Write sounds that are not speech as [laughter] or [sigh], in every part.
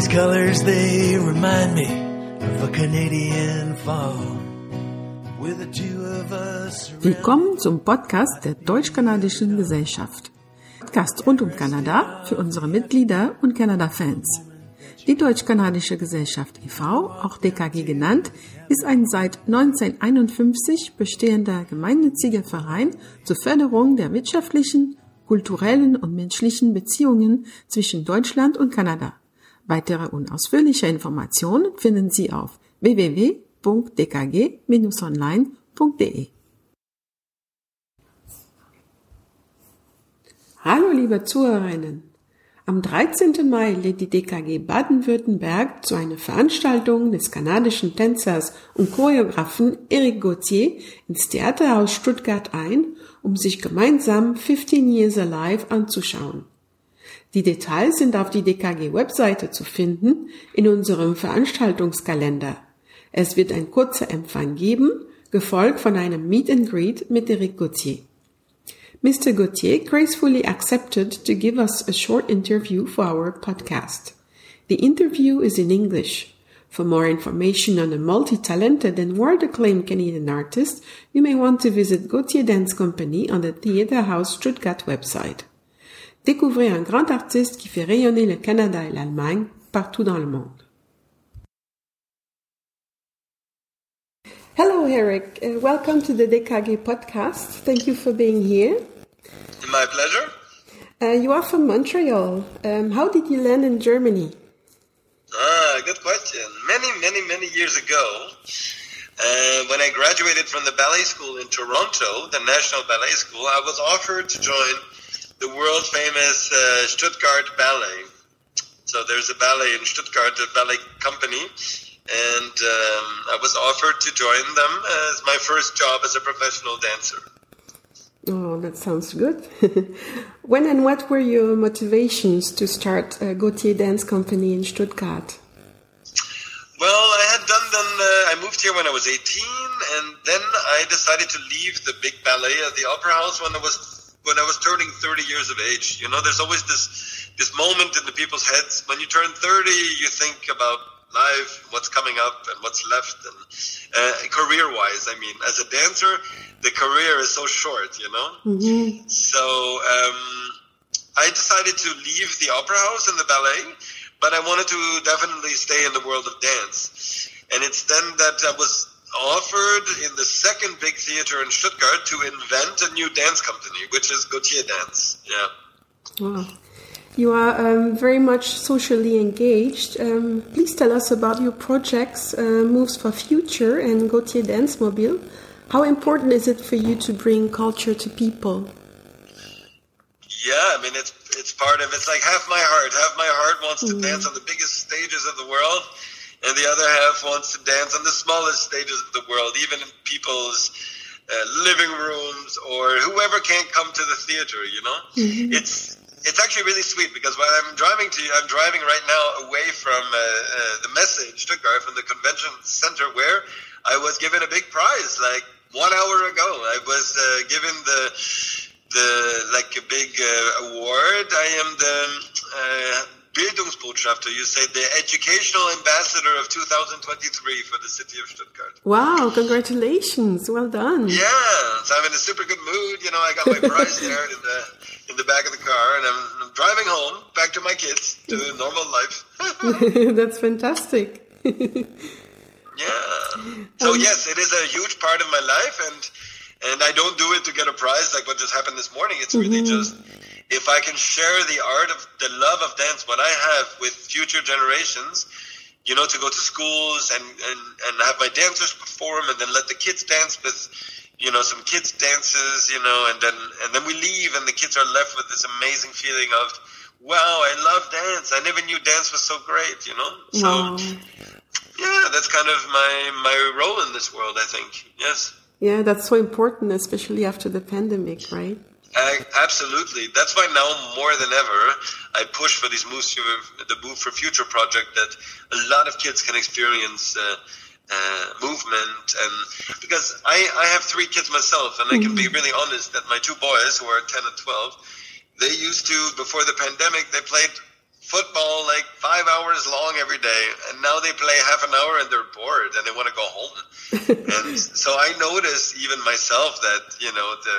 these colors, they remind me of a Canadian fall. Willkommen zum Podcast der Deutsch-Kanadischen Gesellschaft. Podcast rund um Kanada für unsere Mitglieder und Kanada-Fans. Die Deutsch-Kanadische Gesellschaft e.V., auch DKG genannt, ist ein seit 1951 bestehender gemeinnütziger Verein zur Förderung der wirtschaftlichen, kulturellen und menschlichen Beziehungen zwischen Deutschland und Kanada. Weitere und ausführliche Informationen finden Sie auf www.dkg-online.de. Hallo liebe Zuhörerinnen! Am 13. Mai lädt die DKG Baden-Württemberg zu einer Veranstaltung des kanadischen Tänzers und Choreografen Eric Gauthier ins Theaterhaus Stuttgart ein, um sich gemeinsam 15 Years Alive anzuschauen. Die Details sind auf die DKG-Webseite zu finden in unserem Veranstaltungskalender. Es wird ein kurzer Empfang geben, gefolgt von einem Meet and Greet mit Eric Gauthier. Mr. Gauthier gracefully accepted to give us a short interview for our podcast. The interview is in English. For more information on a multi-talented and world-acclaimed Canadian artist, you may want to visit Gauthier Dance Company on the Theatre House Stuttgart website. Découvrez un grand artiste qui fait rayonner le Canada et l'Allemagne partout dans le monde. Hello, Eric. Uh, welcome to the DKG podcast. Thank you for being here. My pleasure. Uh, you are from Montreal. Um, how did you land in Germany? Ah, good question. Many, many, many years ago, uh, when I graduated from the ballet school in Toronto, the National Ballet School, I was offered to join the world famous uh, Stuttgart Ballet. So there's a ballet in Stuttgart, a ballet company, and um, I was offered to join them as my first job as a professional dancer. Oh, that sounds good. [laughs] when and what were your motivations to start a Gauthier Dance Company in Stuttgart? Well, I had done then. Uh, I moved here when I was 18, and then I decided to leave the big ballet at the Opera House when I was when I was turning 30 years of age. You know, there's always this this moment in the people's heads when you turn 30, you think about life, what's coming up, and what's left, and uh, career-wise. I mean, as a dancer, the career is so short, you know. Mm-hmm. So um, I decided to leave the opera house and the ballet, but I wanted to definitely stay in the world of dance. And it's then that I was offered in the second big theater in Stuttgart to invent a new dance company, which is Gauthier Dance. Yeah. Wow. You are um, very much socially engaged. Um, please tell us about your projects, uh, Moves for Future and Gauthier Dance Mobile. How important is it for you to bring culture to people? Yeah, I mean it's it's part of it's like half my heart. Half my heart wants to mm. dance on the biggest stages of the world, and the other half wants to dance on the smallest stages of the world, even in people's uh, living rooms or whoever can't come to the theater. You know, mm-hmm. it's it's actually really sweet because when I'm driving to, I'm driving right now away from uh, uh, the Messe Stuttgart from the convention center where I was given a big prize like one hour ago. I was uh, given the the like a big uh, award. I am the uh, Bildungsbotschafter, you say the educational ambassador of 2023 for the city of Stuttgart. Wow, congratulations. Well done. Yeah, so I'm in a super good mood. You know, I got my [laughs] prize there in the in the back of the car and I'm, I'm driving home back to my kids to [laughs] normal life. [laughs] That's fantastic. yeah. So um, yes, it is a huge part of my life and and I don't do it to get a prize like what just happened this morning. It's really mm-hmm. just if I can share the art of the love of dance, what I have with future generations, you know, to go to schools and, and, and have my dancers perform and then let the kids dance with, you know, some kids dances, you know, and then, and then we leave and the kids are left with this amazing feeling of, wow, I love dance. I never knew dance was so great, you know? So, yeah, that's kind of my, my role in this world, I think. Yes. Yeah, that's so important, especially after the pandemic, right? Absolutely. That's why now more than ever, I push for these moves to the Move for Future project that a lot of kids can experience uh, uh, movement. And because I, I have three kids myself, and I can be mm-hmm. really honest that my two boys, who are 10 and 12, they used to, before the pandemic, they played football like five hours long every day, and now they play half an hour and they're bored and they want to go home. [laughs] and so I notice even myself that you know the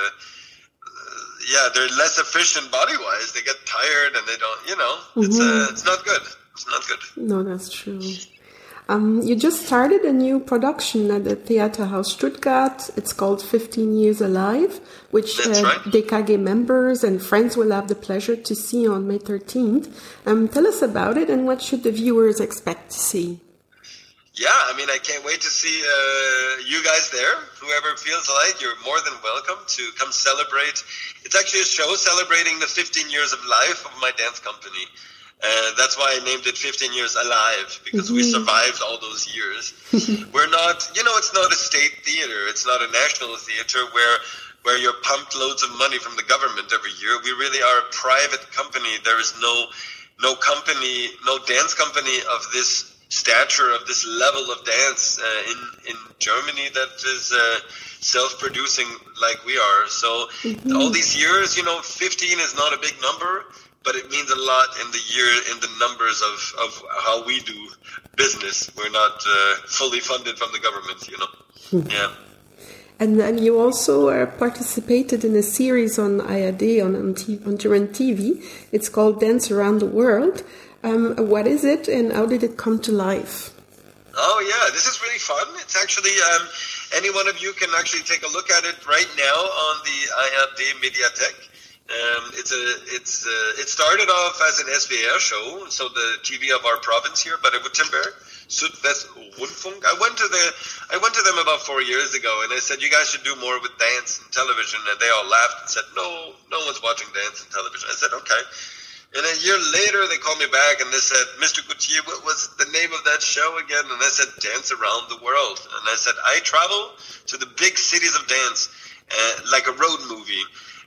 yeah they're less efficient body wise. They get tired and they don't you know it's uh, it's not good. It's not good. No, that's true. Um, you just started a new production at the Theaterhaus Stuttgart. It's called 15 Years Alive, which That's uh, right. DKG members and friends will have the pleasure to see on May 13th. Um, tell us about it and what should the viewers expect to see? Yeah, I mean, I can't wait to see uh, you guys there. Whoever feels like, you're more than welcome to come celebrate. It's actually a show celebrating the 15 years of life of my dance company. Uh, that's why I named it 15 Years Alive, because we survived all those years. [laughs] We're not, you know, it's not a state theater. It's not a national theater where where you're pumped loads of money from the government every year. We really are a private company. There is no no company, no dance company of this stature, of this level of dance uh, in in Germany that is uh, self-producing like we are. So all these years, you know, 15 is not a big number, but it means a lot in the year in the numbers of of how we do business. We're not uh, fully funded from the government, you know. Yeah. And then you also uh, participated in a series on ARD on, on, T- on German TV. It's called Dance Around the World. Um, what is it and how did it come to life? Oh yeah, this is really fun. It's actually um, any one of you can actually take a look at it right now on the ARD Mediathek. Um, it's a it's uh, it started off as an SWR show, so the TV of our province here, Baden-Württemberg, Südwest Rundfunk. I went to the I went to them about four years ago, and I said you guys should do more with dance and television, and they all laughed and said no, no one's watching dance and television. I said okay. And a year later, they called me back and they said, Mr. Gauthier, what was the name of that show again? And I said, Dance Around the World. And I said, I travel to the big cities of dance, uh, like a road movie.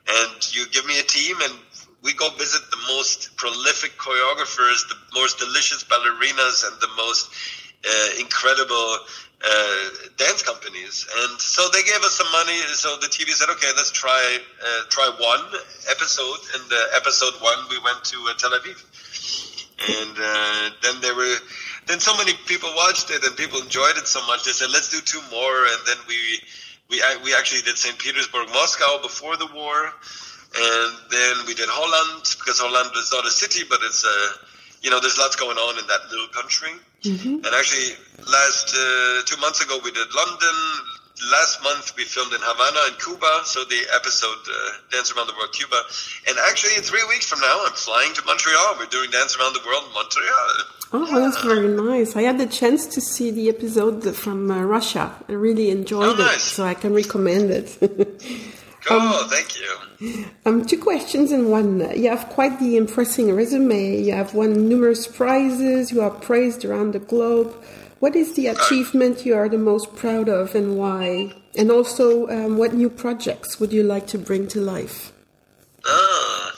And you give me a team and we go visit the most prolific choreographers, the most delicious ballerinas, and the most uh, incredible uh, dance companies. And so they gave us some money. So the TV said, okay, let's try uh, try one episode. And the episode one, we went to uh, Tel Aviv. And uh, then there were then so many people watched it and people enjoyed it so much. They said, let's do two more. And then we we we actually did St. Petersburg, Moscow before the war. And then we did Holland because Holland is not a city, but it's a you know, there's lots going on in that little country. And actually, last uh, two months ago, we did London. Last month, we filmed in Havana in Cuba. So the episode uh, Dance Around the World Cuba. And actually, in three weeks from now, I'm flying to Montreal. We're doing Dance Around the World in Montreal. Oh, that's very nice. I had the chance to see the episode from uh, Russia. I really enjoyed Oh, it, so I can recommend it. [laughs] Cool, thank you. um, two questions in one. You have quite the impressive resume. You have won numerous prizes. You are praised around the globe. What is the achievement you are the most proud of, and why? And also, um, what new projects would you like to bring to life? Ah,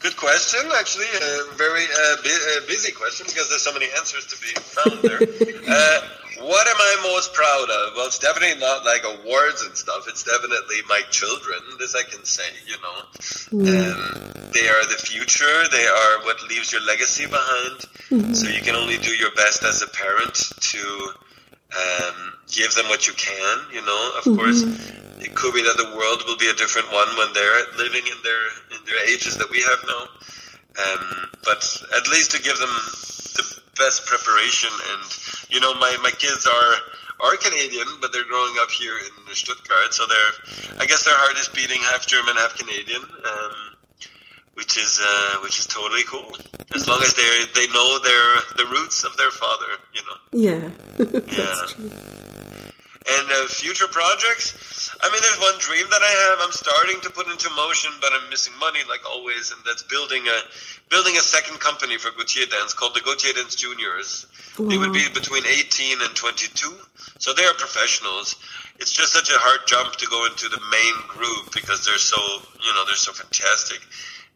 good question. Actually, a very uh, bu- uh, busy question because there's so many answers to be found there. [laughs] uh, what am I most proud of? Well, it's definitely not like awards and stuff. It's definitely my children. This I can say. You know, um, they are the future. They are what leaves your legacy behind. So you can only do your best as a parent to um, give them what you can. You know, of course, it could be that the world will be a different one when they're living in their in their ages that we have now. Um, but at least to give them the best preparation, and you know, my my kids are are Canadian, but they're growing up here in Stuttgart, so they're I guess their heart is beating half German, half Canadian. Um, which is uh, which is totally cool. As long as they they know their the roots of their father, you know. Yeah, [laughs] Yeah. And uh, future projects, I mean, there's one dream that I have. I'm starting to put into motion, but I'm missing money, like always, and that's building a building a second company for Gauthier Dance called the Gauthier Dance Juniors. They would be between 18 and 22, so they are professionals. It's just such a hard jump to go into the main group because they're so, you know, they're so fantastic.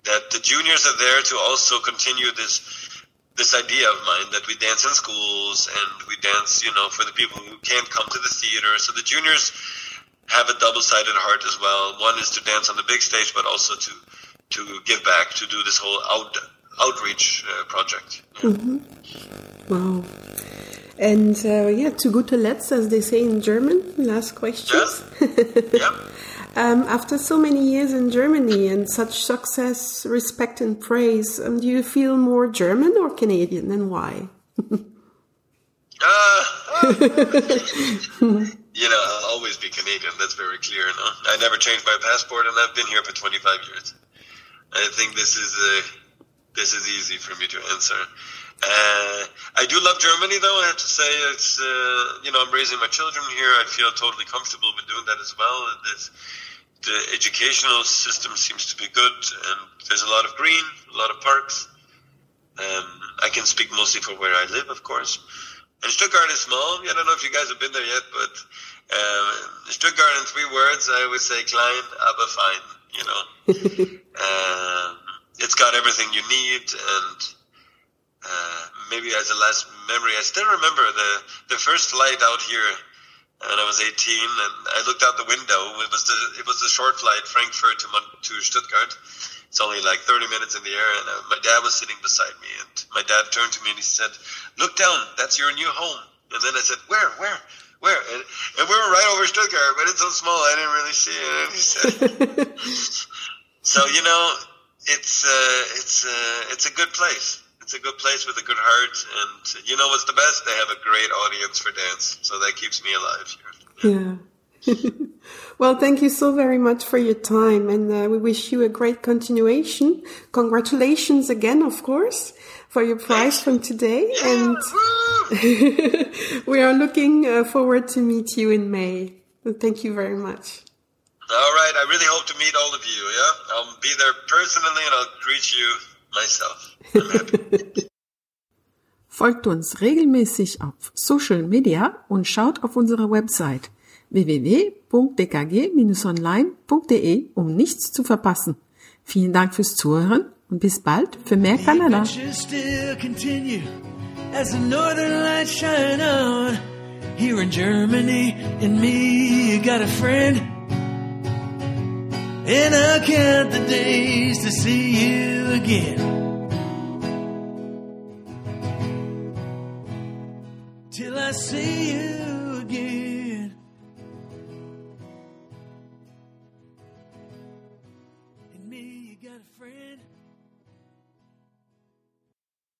That the juniors are there to also continue this this idea of mine that we dance in schools and we dance, you know, for the people who can't come to the theater. So the juniors have a double-sided heart as well. One is to dance on the big stage, but also to to give back, to do this whole out outreach uh, project. Yeah. Wow. And uh, yeah, to guter Letzt, as they say in German, last questions. [laughs] yeah. Um, after so many years in Germany and such success, respect, and praise, um, do you feel more German or Canadian, and why? [laughs] Uh, [laughs] you know, I'll always be Canadian. That's very clear. No? I never changed my passport, and I've been here for 25 years. I think this is uh, this is easy for me to answer. Uh, I do love Germany, though. I have to say, it's uh, you know, I'm raising my children here. I feel totally comfortable with doing that as well. It's, the educational system seems to be good, and there's a lot of green, a lot of parks. Um, I can speak mostly for where I live, of course. And Stuttgart is small. I don't know if you guys have been there yet, but um, Stuttgart in three words, I would say klein, aber fein. You know, [laughs] um, it's got everything you need, and uh, maybe as a last memory, I still remember the the first flight out here, and I was 18, and I looked out the window. It was the it was the short flight, Frankfurt to Mon- to Stuttgart. It's only like 30 minutes in the air, and uh, my dad was sitting beside me, and my dad turned to me and he said, "Look down, that's your new home." And then I said, "Where? Where?" Where? And, and we were right over Stuttgart, but it's so small I didn't really see it. And he said, [laughs] so you know, it's uh, it's uh, it's a good place. It's a good place with a good heart, and you know what's the best? They have a great audience for dance, so that keeps me alive here. Yeah. [laughs] well, thank you so very much for your time, and uh, we wish you a great continuation. Congratulations again, of course, for your prize from today, and [laughs] we are looking uh, forward to meet you in May. Thank you very much. All right, I really hope to meet all of you. Yeah, I'll be there personally, and I'll greet you myself. I'm happy. Folgt uns regelmäßig auf Social Media und schaut auf unsere Website www.dkg-online.de, um nichts zu verpassen. Vielen Dank fürs Zuhören und bis bald für mehr Kanada. adventures still continue as the northern lights shine on. Here in Germany, and me, you got a friend. And I'll count the days to see you again. Till I see you.